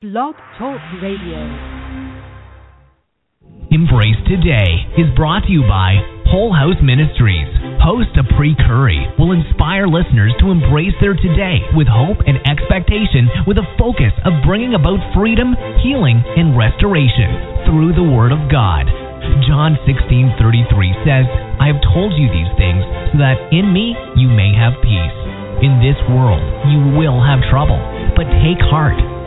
Blog Talk Radio. Embrace Today is brought to you by Whole House Ministries. Host Apri Curry will inspire listeners to embrace their today with hope and expectation with a focus of bringing about freedom, healing, and restoration through the Word of God. John 16:33 says, "I have told you these things so that in me you may have peace. In this world you will have trouble, but take heart.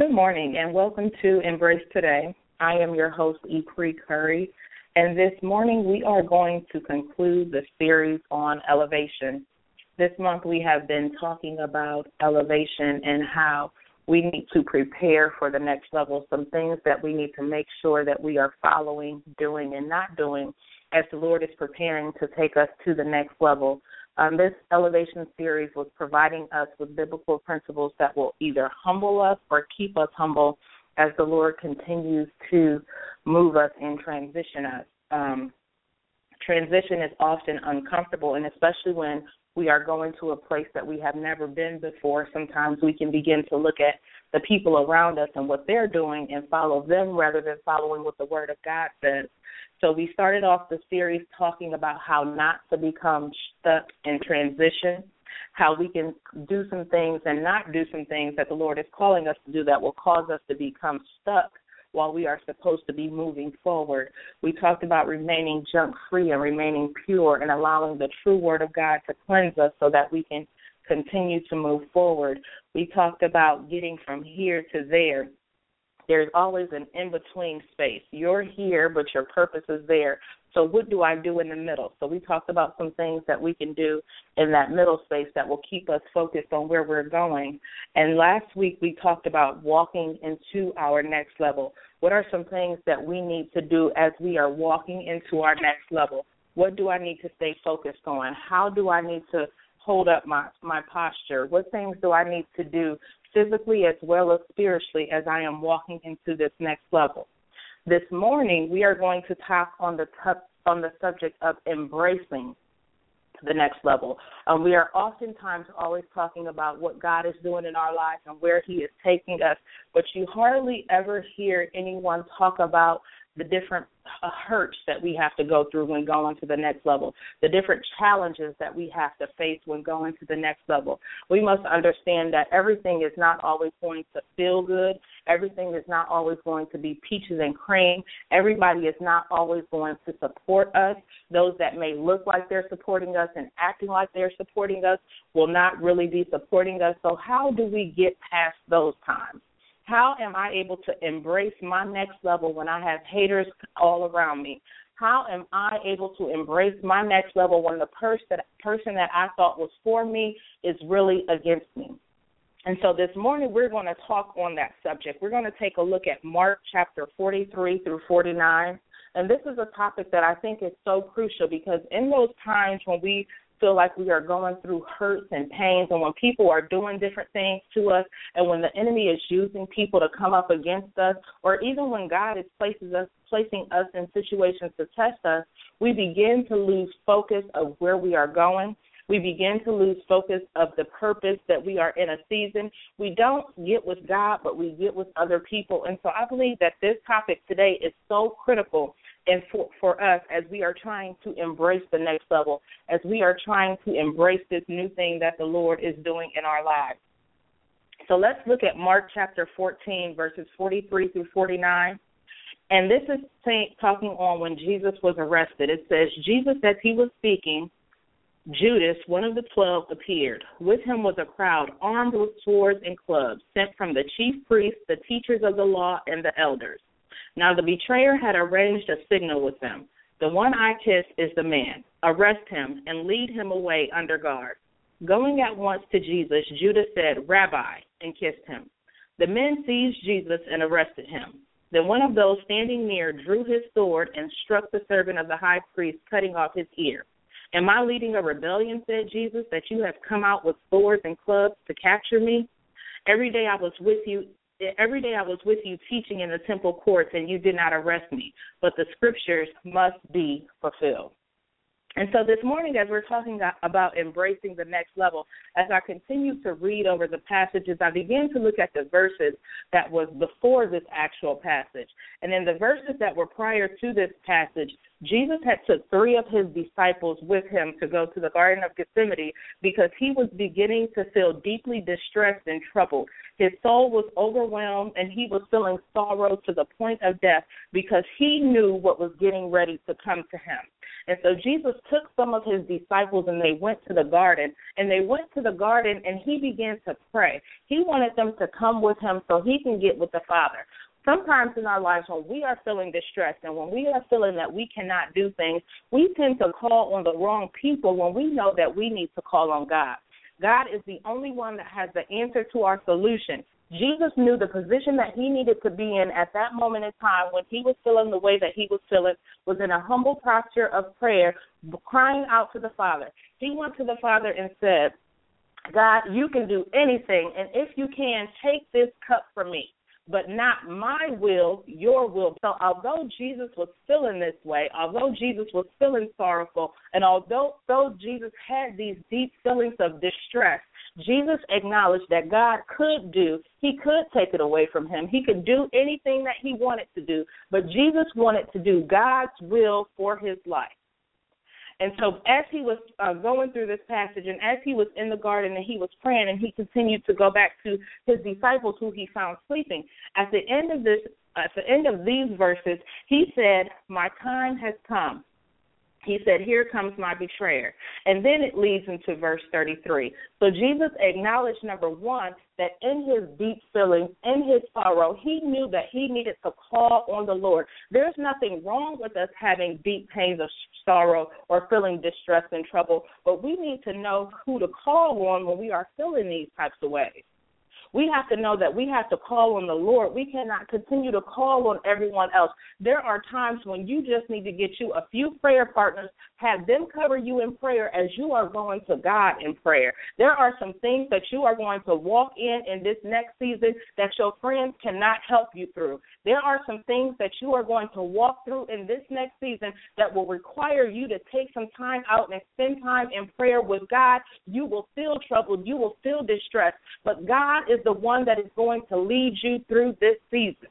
Good morning and welcome to Embrace Today. I am your host, Apri Curry, and this morning we are going to conclude the series on elevation. This month we have been talking about elevation and how we need to prepare for the next level, some things that we need to make sure that we are following, doing, and not doing as the Lord is preparing to take us to the next level. Um, this elevation series was providing us with biblical principles that will either humble us or keep us humble as the Lord continues to move us and transition us. Um, transition is often uncomfortable, and especially when we are going to a place that we have never been before, sometimes we can begin to look at the people around us and what they're doing and follow them rather than following what the Word of God says. So we started off the series talking about how not to become stuck in transition, how we can do some things and not do some things that the Lord is calling us to do that will cause us to become stuck while we are supposed to be moving forward. We talked about remaining junk free and remaining pure and allowing the true word of God to cleanse us so that we can continue to move forward. We talked about getting from here to there there's always an in between space. You're here, but your purpose is there. So, what do I do in the middle? So, we talked about some things that we can do in that middle space that will keep us focused on where we're going. And last week, we talked about walking into our next level. What are some things that we need to do as we are walking into our next level? What do I need to stay focused on? How do I need to hold up my my posture? What things do I need to do physically as well as spiritually as I am walking into this next level. This morning we are going to talk on the on the subject of embracing the next level. Um, we are oftentimes always talking about what God is doing in our lives and where He is taking us, but you hardly ever hear anyone talk about the different uh, hurts that we have to go through when going to the next level, the different challenges that we have to face when going to the next level. We must understand that everything is not always going to feel good. Everything is not always going to be peaches and cream. Everybody is not always going to support us. Those that may look like they're supporting us and acting like they're supporting us will not really be supporting us. So, how do we get past those times? How am I able to embrace my next level when I have haters all around me? How am I able to embrace my next level when the person that, person that I thought was for me is really against me? And so this morning we're going to talk on that subject. We're going to take a look at Mark chapter 43 through 49. And this is a topic that I think is so crucial because in those times when we feel like we are going through hurts and pains and when people are doing different things to us and when the enemy is using people to come up against us or even when God is places us placing us in situations to test us, we begin to lose focus of where we are going. We begin to lose focus of the purpose that we are in a season. We don't get with God, but we get with other people. And so I believe that this topic today is so critical and for, for us as we are trying to embrace the next level, as we are trying to embrace this new thing that the Lord is doing in our lives. So let's look at Mark chapter 14, verses 43 through 49. And this is saying, talking on when Jesus was arrested. It says, Jesus, as he was speaking, Judas, one of the twelve, appeared. With him was a crowd armed with swords and clubs, sent from the chief priests, the teachers of the law, and the elders. Now the betrayer had arranged a signal with them. The one I kiss is the man. Arrest him and lead him away under guard. Going at once to Jesus, Judas said, Rabbi, and kissed him. The men seized Jesus and arrested him. Then one of those standing near drew his sword and struck the servant of the high priest, cutting off his ear. Am I leading a rebellion, said Jesus, that you have come out with swords and clubs to capture me? Every day I was with you every day I was with you teaching in the temple courts and you did not arrest me, but the scriptures must be fulfilled. And so this morning, as we're talking about embracing the next level, as I continue to read over the passages, I begin to look at the verses that was before this actual passage. And in the verses that were prior to this passage, Jesus had took three of his disciples with him to go to the Garden of Gethsemane because he was beginning to feel deeply distressed and troubled. His soul was overwhelmed and he was feeling sorrow to the point of death because he knew what was getting ready to come to him. And so Jesus took some of his disciples and they went to the garden. And they went to the garden and he began to pray. He wanted them to come with him so he can get with the Father. Sometimes in our lives, when we are feeling distressed and when we are feeling that we cannot do things, we tend to call on the wrong people when we know that we need to call on God. God is the only one that has the answer to our solution. Jesus knew the position that he needed to be in at that moment in time when he was feeling the way that he was feeling was in a humble posture of prayer, crying out to the Father. He went to the Father and said, God, you can do anything, and if you can, take this cup from me but not my will, your will. So although Jesus was feeling this way, although Jesus was feeling sorrowful, and although, although Jesus had these deep feelings of distress, Jesus acknowledged that God could do, he could take it away from him. He could do anything that he wanted to do, but Jesus wanted to do God's will for his life. And so, as he was uh, going through this passage, and as he was in the garden and he was praying, and he continued to go back to his disciples who he found sleeping. At the end of this, at the end of these verses, he said, "My time has come he said, Here comes my betrayer. And then it leads into verse 33. So Jesus acknowledged, number one, that in his deep feelings, in his sorrow, he knew that he needed to call on the Lord. There's nothing wrong with us having deep pains of sorrow or feeling distress and trouble, but we need to know who to call on when we are feeling these types of ways. We have to know that we have to call on the Lord. We cannot continue to call on everyone else. There are times when you just need to get you a few prayer partners, have them cover you in prayer as you are going to God in prayer. There are some things that you are going to walk in in this next season that your friends cannot help you through. There are some things that you are going to walk through in this next season that will require you to take some time out and spend time in prayer with God. You will feel troubled, you will feel distressed, but God is the one that is going to lead you through this season.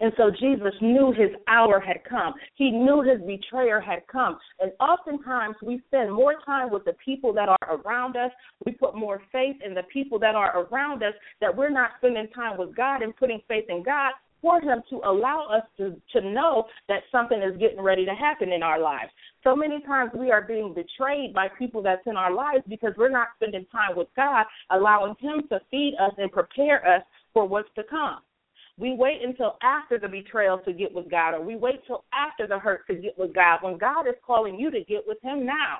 And so Jesus knew his hour had come. He knew his betrayer had come. And oftentimes we spend more time with the people that are around us. We put more faith in the people that are around us that we're not spending time with God and putting faith in God for him to allow us to, to know that something is getting ready to happen in our lives. So many times we are being betrayed by people that's in our lives because we're not spending time with God, allowing him to feed us and prepare us for what's to come. We wait until after the betrayal to get with God, or we wait till after the hurt to get with God when God is calling you to get with him now.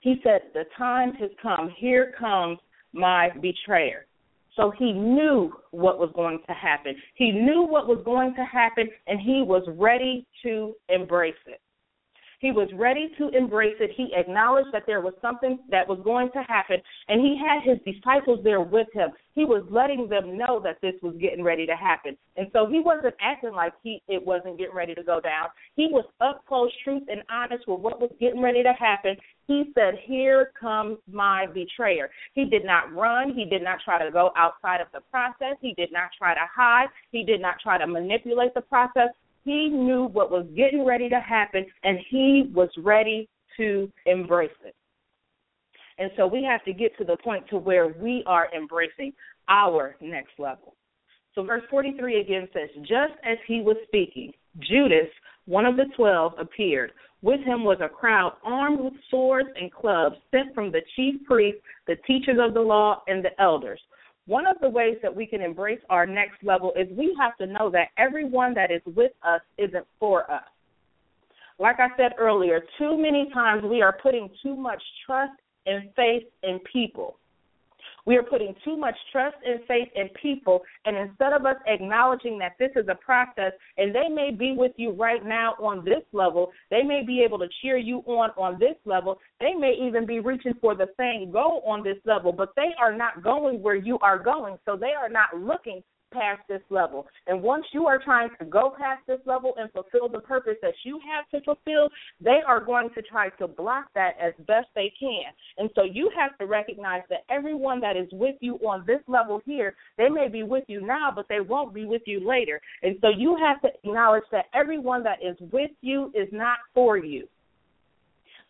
He said, The time has come. Here comes my betrayer. So he knew what was going to happen. He knew what was going to happen, and he was ready to embrace it. He was ready to embrace it. He acknowledged that there was something that was going to happen, and he had his disciples there with him. He was letting them know that this was getting ready to happen. And so he wasn't acting like he it wasn't getting ready to go down. He was up close, truth and honest with what was getting ready to happen. He said, Here comes my betrayer. He did not run. He did not try to go outside of the process. He did not try to hide. He did not try to manipulate the process. He knew what was getting ready to happen, and he was ready to embrace it. And so we have to get to the point to where we are embracing our next level. So verse 43 again says, Just as he was speaking, Judas, one of the twelve, appeared. With him was a crowd armed with swords and clubs sent from the chief priests, the teachers of the law, and the elders. One of the ways that we can embrace our next level is we have to know that everyone that is with us isn't for us. Like I said earlier, too many times we are putting too much trust and faith in people. We are putting too much trust and faith in people, and instead of us acknowledging that this is a process, and they may be with you right now on this level, they may be able to cheer you on on this level, they may even be reaching for the same goal on this level, but they are not going where you are going, so they are not looking past this level. And once you are trying to go past this level and fulfill the purpose that you have to fulfill, they are going to try to block that as best they can. And so you have to recognize that everyone that is with you on this level here, they may be with you now, but they won't be with you later. And so you have to acknowledge that everyone that is with you is not for you.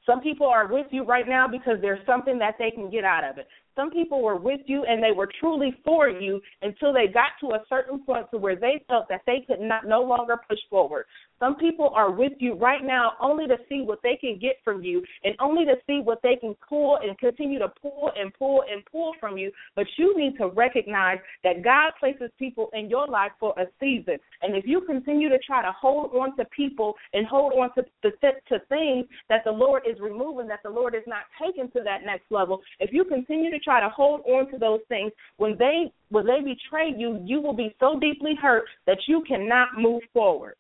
Some people are with you right now because there's something that they can get out of it. Some people were with you and they were truly for you until they got to a certain point to where they felt that they could not no longer push forward. Some people are with you right now only to see what they can get from you and only to see what they can pull and continue to pull and pull and pull from you. But you need to recognize that God places people in your life for a season. And if you continue to try to hold on to people and hold on to, to, to things that the Lord is removing, that the Lord is not taking to that next level, if you continue to try to hold on to those things, when they when they betray you, you will be so deeply hurt that you cannot move forward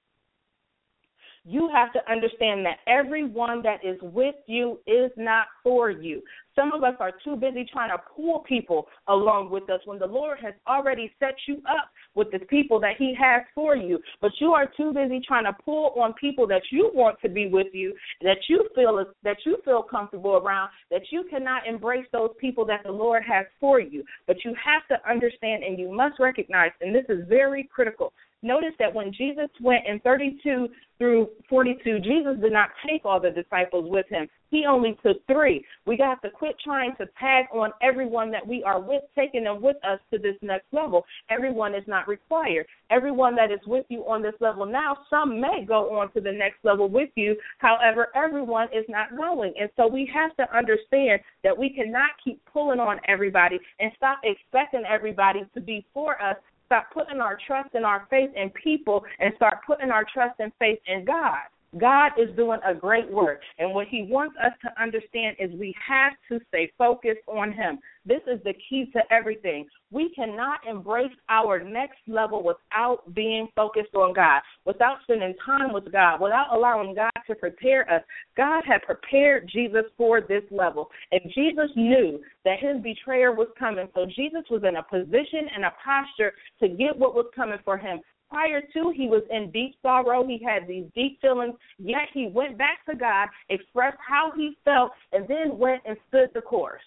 you have to understand that everyone that is with you is not for you. Some of us are too busy trying to pull people along with us when the Lord has already set you up with the people that He has for you. But you are too busy trying to pull on people that you want to be with you, that you feel that you feel comfortable around, that you cannot embrace those people that the Lord has for you. But you have to understand and you must recognize, and this is very critical. Notice that when Jesus went in 32 through 42, Jesus did not take all the disciples with him. He only took three. We got to quit trying to tag on everyone that we are with, taking them with us to this next level. Everyone is not required. Everyone that is with you on this level now, some may go on to the next level with you. However, everyone is not going. And so we have to understand that we cannot keep pulling on everybody and stop expecting everybody to be for us stop putting our trust and our faith in people and start putting our trust and faith in God. God is doing a great work. And what He wants us to understand is we have to stay focused on Him. This is the key to everything. We cannot embrace our next level without being focused on God, without spending time with God, without allowing God to prepare us. God had prepared Jesus for this level. And Jesus knew that his betrayer was coming. So Jesus was in a position and a posture to get what was coming for him. Prior to, he was in deep sorrow. He had these deep feelings, yet he went back to God, expressed how he felt, and then went and stood the course.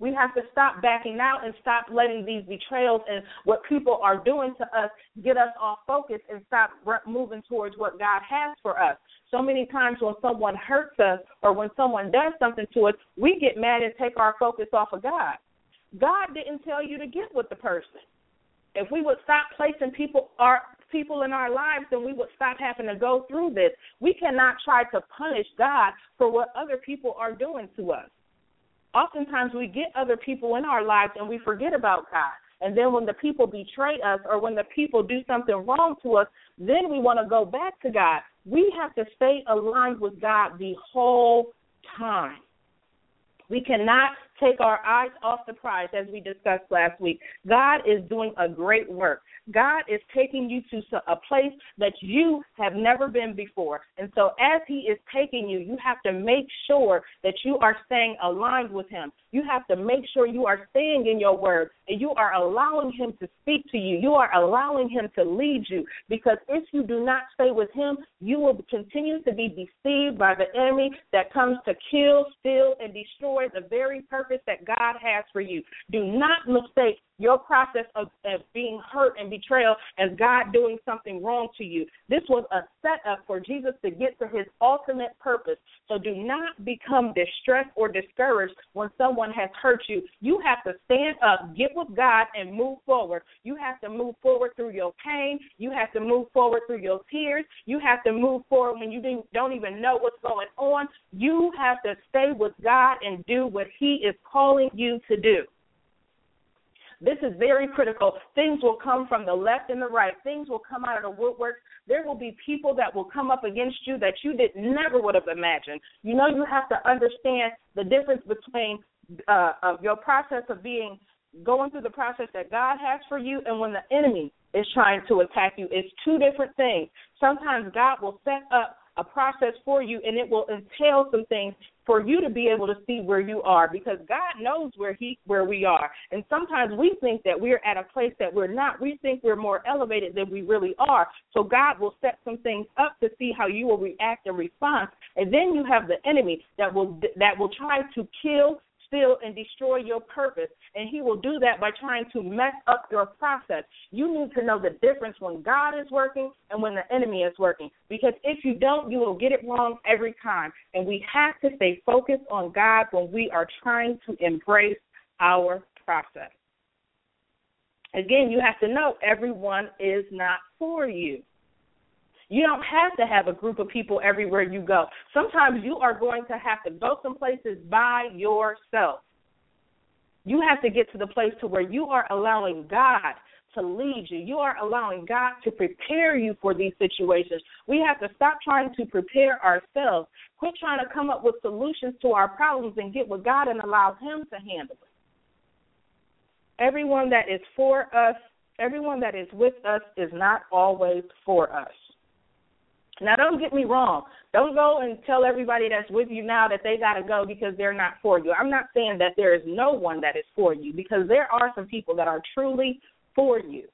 We have to stop backing out and stop letting these betrayals and what people are doing to us get us off focus and stop moving towards what God has for us. So many times when someone hurts us or when someone does something to us, we get mad and take our focus off of God. God didn't tell you to get with the person. If we would stop placing people our people in our lives, then we would stop having to go through this. We cannot try to punish God for what other people are doing to us. Oftentimes we get other people in our lives and we forget about God. And then when the people betray us or when the people do something wrong to us, then we want to go back to God. We have to stay aligned with God the whole time. We cannot take our eyes off the prize, as we discussed last week. God is doing a great work. God is taking you to a place that you have never been before. And so, as He is taking you, you have to make sure that you are staying aligned with Him. You have to make sure you are staying in your word and you are allowing Him to speak to you. You are allowing Him to lead you. Because if you do not stay with Him, you will continue to be deceived by the enemy that comes to kill, steal, and destroy the very purpose that God has for you. Do not mistake your process of, of being hurt and betrayal as God doing something wrong to you. This was a setup for Jesus to get to his ultimate purpose. So do not become distressed or discouraged when someone has hurt you. You have to stand up, get with God, and move forward. You have to move forward through your pain. You have to move forward through your tears. You have to move forward when you don't even know what's going on. You have to stay with God and do what he is calling you to do. This is very critical. Things will come from the left and the right. Things will come out of the woodwork. There will be people that will come up against you that you did never would have imagined. You know, you have to understand the difference between uh, of your process of being going through the process that God has for you and when the enemy is trying to attack you. It's two different things. Sometimes God will set up a process for you and it will entail some things for you to be able to see where you are because God knows where he where we are. And sometimes we think that we're at a place that we're not. We think we're more elevated than we really are. So God will set some things up to see how you will react and respond. And then you have the enemy that will that will try to kill, steal, and destroy your purpose. And he will do that by trying to mess up your process. You need to know the difference when God is working and when the enemy is working. Because if you don't, you will get it wrong every time. And we have to stay focused on God when we are trying to embrace our process. Again, you have to know everyone is not for you. You don't have to have a group of people everywhere you go. Sometimes you are going to have to go some places by yourself. You have to get to the place to where you are allowing God to lead you. You are allowing God to prepare you for these situations. We have to stop trying to prepare ourselves. Quit trying to come up with solutions to our problems and get with God and allow Him to handle it. Everyone that is for us, everyone that is with us is not always for us. Now, don't get me wrong. Don't go and tell everybody that's with you now that they got to go because they're not for you. I'm not saying that there is no one that is for you because there are some people that are truly for you.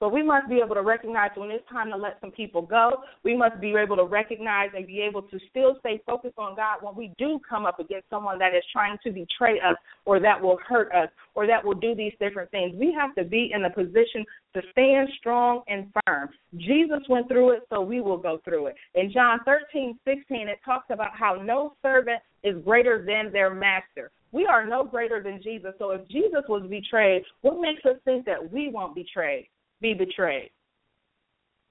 But we must be able to recognize when it's time to let some people go. We must be able to recognize and be able to still stay focused on God when we do come up against someone that is trying to betray us or that will hurt us or that will do these different things. We have to be in the position to stand strong and firm. Jesus went through it, so we will go through it. In John 13, 16, it talks about how no servant is greater than their master. We are no greater than Jesus. So if Jesus was betrayed, what makes us think that we won't betray? Be betrayed.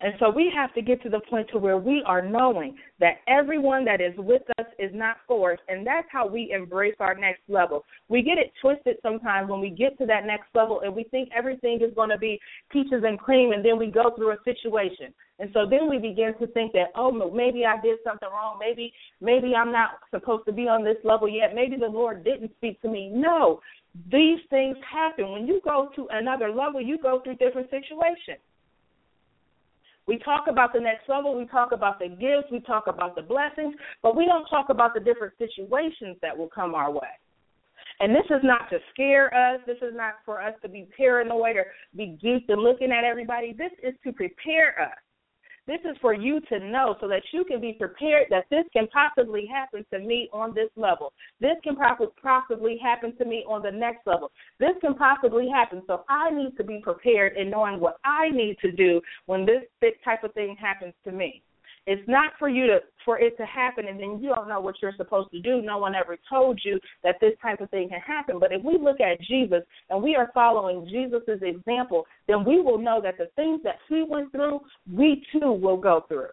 And so we have to get to the point to where we are knowing that everyone that is with us is not for us, and that's how we embrace our next level. We get it twisted sometimes when we get to that next level and we think everything is going to be peaches and cream, and then we go through a situation, and so then we begin to think that oh maybe I did something wrong, maybe maybe I'm not supposed to be on this level yet, maybe the Lord didn't speak to me. No, these things happen. When you go to another level, you go through different situations. We talk about the next level, we talk about the gifts, we talk about the blessings, but we don't talk about the different situations that will come our way. And this is not to scare us. This is not for us to be paranoid or be geeked and looking at everybody. This is to prepare us this is for you to know so that you can be prepared that this can possibly happen to me on this level. This can possibly happen to me on the next level. This can possibly happen. So I need to be prepared in knowing what I need to do when this type of thing happens to me. It's not for you to for it to happen and then you don't know what you're supposed to do. No one ever told you that this type of thing can happen. But if we look at Jesus and we are following Jesus' example, then we will know that the things that he went through, we too will go through.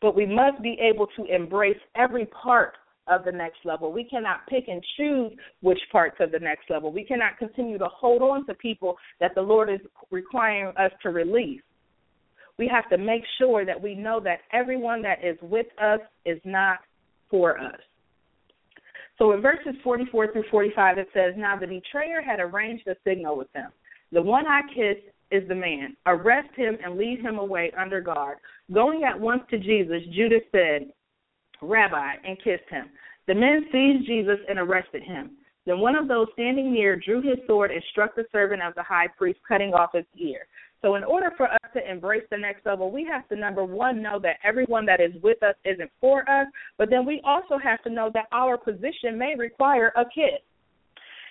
But we must be able to embrace every part of the next level. We cannot pick and choose which parts of the next level. We cannot continue to hold on to people that the Lord is requiring us to release we have to make sure that we know that everyone that is with us is not for us. So in verses 44 through 45, it says, Now the betrayer had arranged a signal with them. The one I kissed is the man. Arrest him and lead him away under guard. Going at once to Jesus, Judas said, Rabbi, and kissed him. The men seized Jesus and arrested him. Then one of those standing near drew his sword and struck the servant of the high priest, cutting off his ear. So, in order for us to embrace the next level, we have to, number one, know that everyone that is with us isn't for us, but then we also have to know that our position may require a kiss.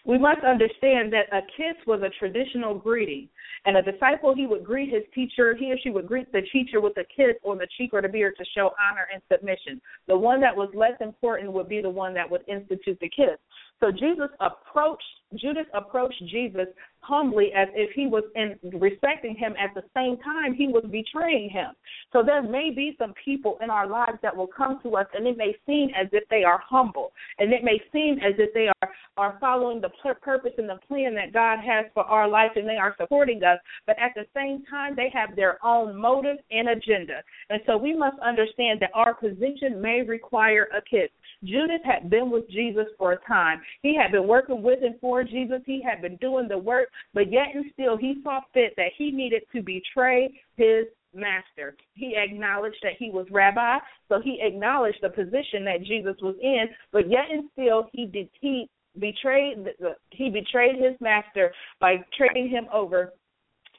We must understand that a kiss was a traditional greeting. And a disciple, he would greet his teacher, he or she would greet the teacher with a kiss on the cheek or the beard to show honor and submission. The one that was less important would be the one that would institute the kiss. So Jesus approached Judas approached Jesus humbly as if he was in respecting him at the same time he was betraying him. So there may be some people in our lives that will come to us and it may seem as if they are humble and it may seem as if they are are following the purpose and the plan that God has for our life and they are supporting us, but at the same time they have their own motive and agenda. And so we must understand that our position may require a kiss. Judas had been with Jesus for a time. He had been working with and for Jesus. He had been doing the work, but yet and still he saw fit that he needed to betray his master. He acknowledged that he was rabbi, so he acknowledged the position that Jesus was in, but yet and still he did he betrayed the, he betrayed his master by trading him over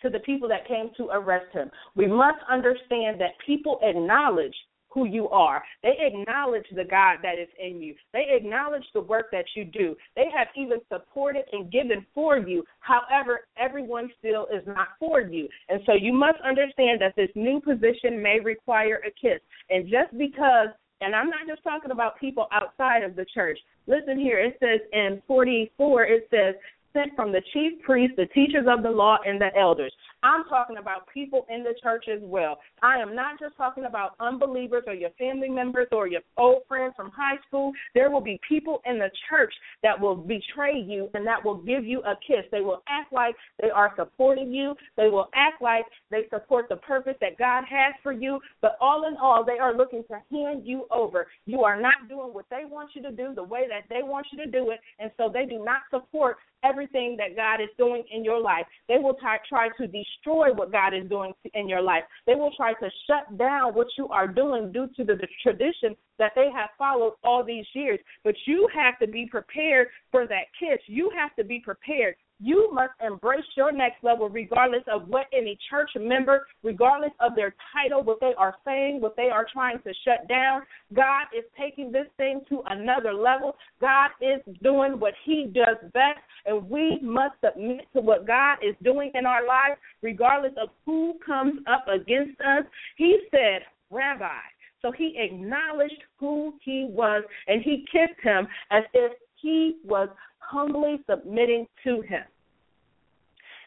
to the people that came to arrest him. We must understand that people acknowledge who you are. They acknowledge the God that is in you. They acknowledge the work that you do. They have even supported and given for you. However, everyone still is not for you. And so you must understand that this new position may require a kiss. And just because and I'm not just talking about people outside of the church. Listen here, it says in 44, it says, sent from the chief priests, the teachers of the law, and the elders. I'm talking about people in the church as well. I am not just talking about unbelievers or your family members or your old friends from high school. There will be people in the church that will betray you and that will give you a kiss. They will act like they are supporting you. They will act like they support the purpose that God has for you. But all in all, they are looking to hand you over. You are not doing what they want you to do the way that they want you to do it. And so they do not support everything that God is doing in your life. They will try, try to destroy what God is doing in your life. They will try to shut down what you are doing due to the, the tradition that they have followed all these years. But you have to be prepared for that kiss. You have to be prepared you must embrace your next level regardless of what any church member, regardless of their title, what they are saying, what they are trying to shut down. God is taking this thing to another level. God is doing what He does best, and we must submit to what God is doing in our lives, regardless of who comes up against us. He said, Rabbi. So he acknowledged who he was, and he kissed him as if he was humbly submitting to him.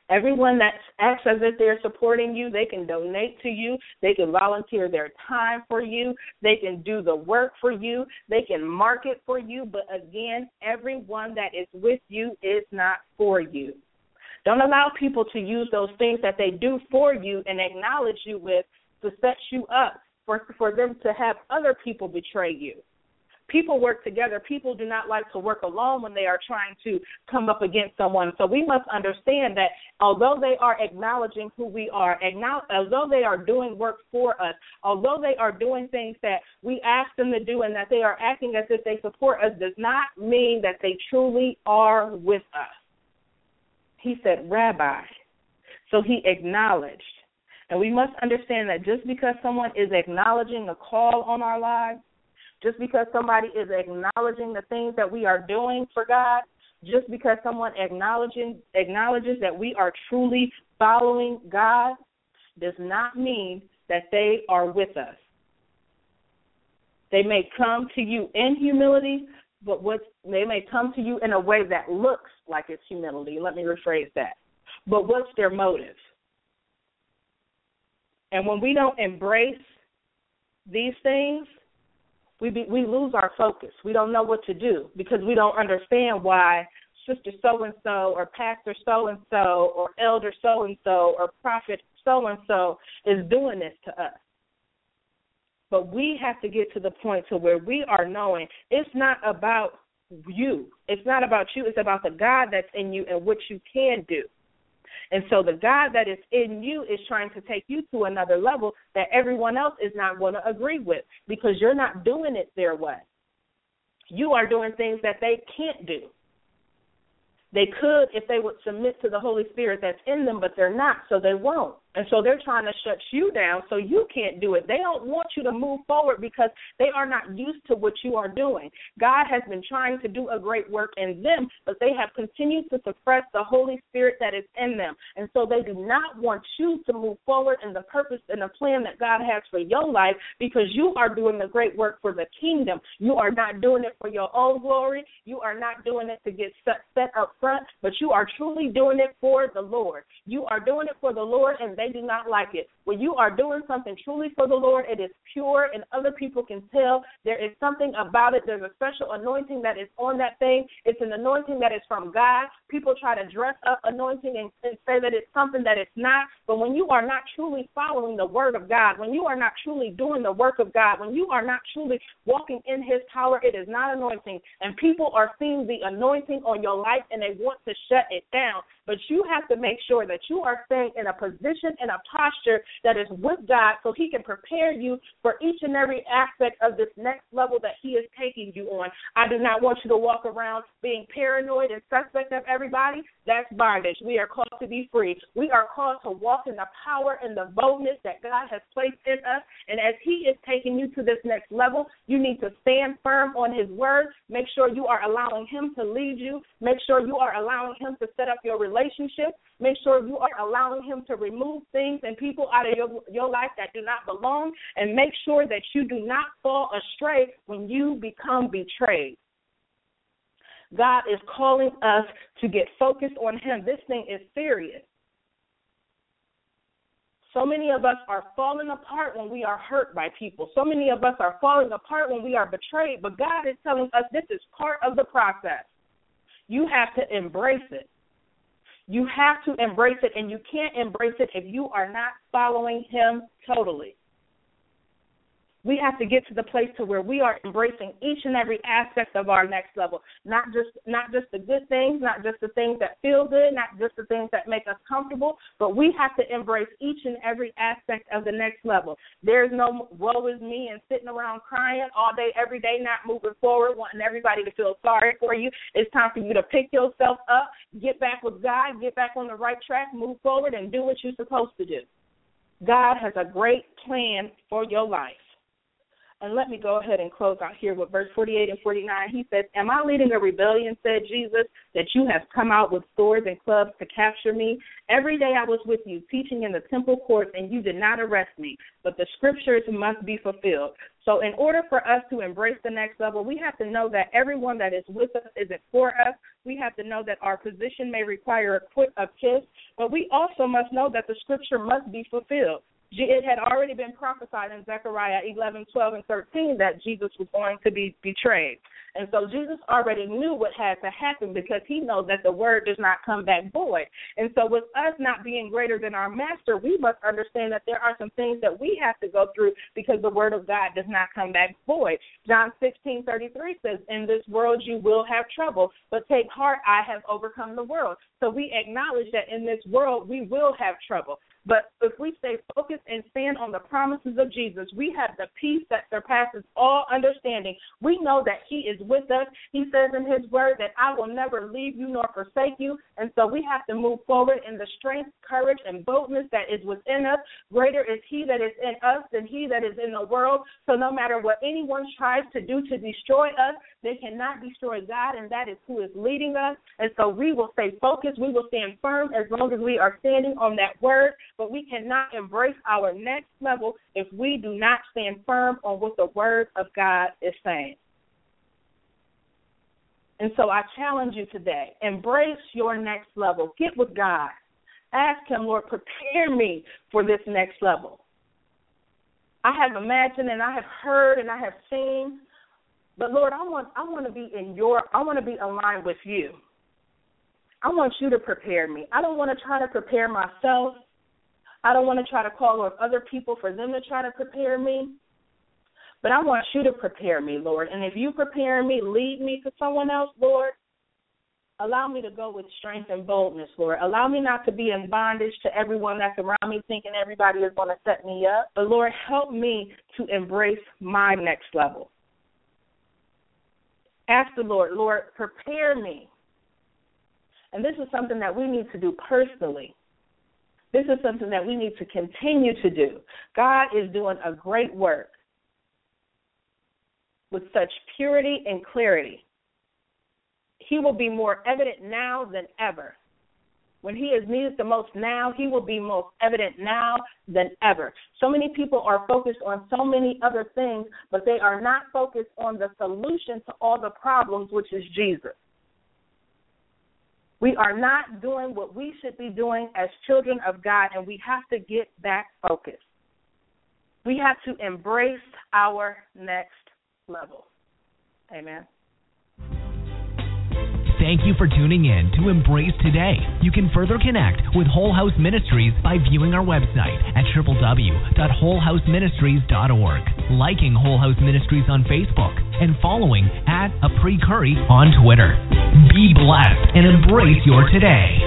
Everyone that acts as if they're supporting you, they can donate to you, they can volunteer their time for you, they can do the work for you, they can market for you, but again, everyone that is with you is not for you. Don't allow people to use those things that they do for you and acknowledge you with to set you up for for them to have other people betray you people work together. People do not like to work alone when they are trying to come up against someone. So we must understand that although they are acknowledging who we are, although they are doing work for us, although they are doing things that we ask them to do and that they are acting as if they support us, does not mean that they truly are with us. He said, Rabbi. So he acknowledged. And we must understand that just because someone is acknowledging a call on our lives, just because somebody is acknowledging the things that we are doing for God, just because someone acknowledging acknowledges that we are truly following God does not mean that they are with us. They may come to you in humility, but what they may come to you in a way that looks like it's humility. Let me rephrase that. But what's their motive? And when we don't embrace these things, we be, we lose our focus. We don't know what to do because we don't understand why sister so and so or pastor so and so or elder so and so or prophet so and so is doing this to us. But we have to get to the point to where we are knowing it's not about you. It's not about you. It's about the God that's in you and what you can do. And so the God that is in you is trying to take you to another level that everyone else is not going to agree with because you're not doing it their way. You are doing things that they can't do. They could if they would submit to the Holy Spirit that's in them, but they're not, so they won't. And so they're trying to shut you down so you can't do it. They don't want you to move forward because they are not used to what you are doing. God has been trying to do a great work in them, but they have continued to suppress the Holy Spirit that is in them. And so they do not want you to move forward in the purpose and the plan that God has for your life because you are doing the great work for the kingdom. You are not doing it for your own glory. You are not doing it to get set, set up front, but you are truly doing it for the Lord. You are doing it for the Lord, and they do not like it. When you are doing something truly for the Lord, it is pure and other people can tell. There is something about it. There's a special anointing that is on that thing. It's an anointing that is from God. People try to dress up anointing and, and say that it's something that it's not. But when you are not truly following the word of God, when you are not truly doing the work of God, when you are not truly walking in his power, it is not anointing. And people are seeing the anointing on your life and they want to shut it down. But you have to make sure that you are staying in a position and a posture that is with God so He can prepare you for each and every aspect of this next level that He is taking you on. I do not want you to walk around being paranoid and suspect of everybody. That's bondage. We are called to be free. We are called to walk in the power and the boldness that God has placed in us. And as He is taking you to this next level, you need to stand firm on His word. Make sure you are allowing Him to lead you. Make sure you are allowing Him to set up your relationship. Make sure you are allowing Him to remove things and people out of your, your life that do not belong. And make sure that you do not fall astray when you become betrayed. God is calling us to get focused on Him. This thing is serious. So many of us are falling apart when we are hurt by people. So many of us are falling apart when we are betrayed. But God is telling us this is part of the process. You have to embrace it. You have to embrace it, and you can't embrace it if you are not following Him totally we have to get to the place to where we are embracing each and every aspect of our next level. Not just not just the good things not just the things that feel good not just the things that make us comfortable but we have to embrace each and every aspect of the next level. There's no woe is me and sitting around crying all day every day not moving forward wanting everybody to feel sorry for you. It's time for you to pick yourself up get back with god get back on the right track move forward and do what you're supposed to do. God has a great plan for your life and let me go ahead and close out here with verse 48 and 49. He says, Am I leading a rebellion, said Jesus, that you have come out with swords and clubs to capture me? Every day I was with you, teaching in the temple courts, and you did not arrest me. But the scriptures must be fulfilled. So, in order for us to embrace the next level, we have to know that everyone that is with us isn't for us. We have to know that our position may require a, quick, a kiss, but we also must know that the scripture must be fulfilled it had already been prophesied in Zechariah 11, 12, and 13 that Jesus was going to be betrayed. And so Jesus already knew what had to happen because he knows that the word does not come back void. And so, with us not being greater than our master, we must understand that there are some things that we have to go through because the word of God does not come back void. John 16, 33 says, In this world you will have trouble, but take heart, I have overcome the world. So, we acknowledge that in this world we will have trouble. But if we stay focused and stand on the promises of Jesus, we have the peace that surpasses all understanding. We know that He is with us. He says in His word that I will never leave you nor forsake you. And so we have to move forward in the strength, courage, and boldness that is within us. Greater is He that is in us than He that is in the world. So no matter what anyone tries to do to destroy us, they cannot destroy God, and that is who is leading us. And so we will stay focused. We will stand firm as long as we are standing on that word but we cannot embrace our next level if we do not stand firm on what the Word of God is saying. And so I challenge you today embrace your next level. Get with God. Ask Him, Lord, prepare me for this next level. I have imagined and I have heard and I have seen, but Lord, I want I want to be in your I want to be aligned with you. I want you to prepare me. I don't want to try to prepare myself. I don't want to try to call on other people for them to try to prepare me. But I want you to prepare me, Lord. And if you prepare me, lead me to someone else, Lord. Allow me to go with strength and boldness, Lord. Allow me not to be in bondage to everyone that's around me thinking everybody is going to set me up. But Lord, help me to embrace my next level. Ask the Lord, Lord, prepare me. And this is something that we need to do personally. This is something that we need to continue to do. God is doing a great work with such purity and clarity. He will be more evident now than ever. When he is needed the most now, he will be most evident now than ever. So many people are focused on so many other things, but they are not focused on the solution to all the problems, which is Jesus. We are not doing what we should be doing as children of God, and we have to get back focused. We have to embrace our next level. Amen. Thank you for tuning in to Embrace Today. You can further connect with Whole House Ministries by viewing our website at www.wholehouseministries.org, liking Whole House Ministries on Facebook, and following at Apri Curry on Twitter. Be blessed and embrace your today.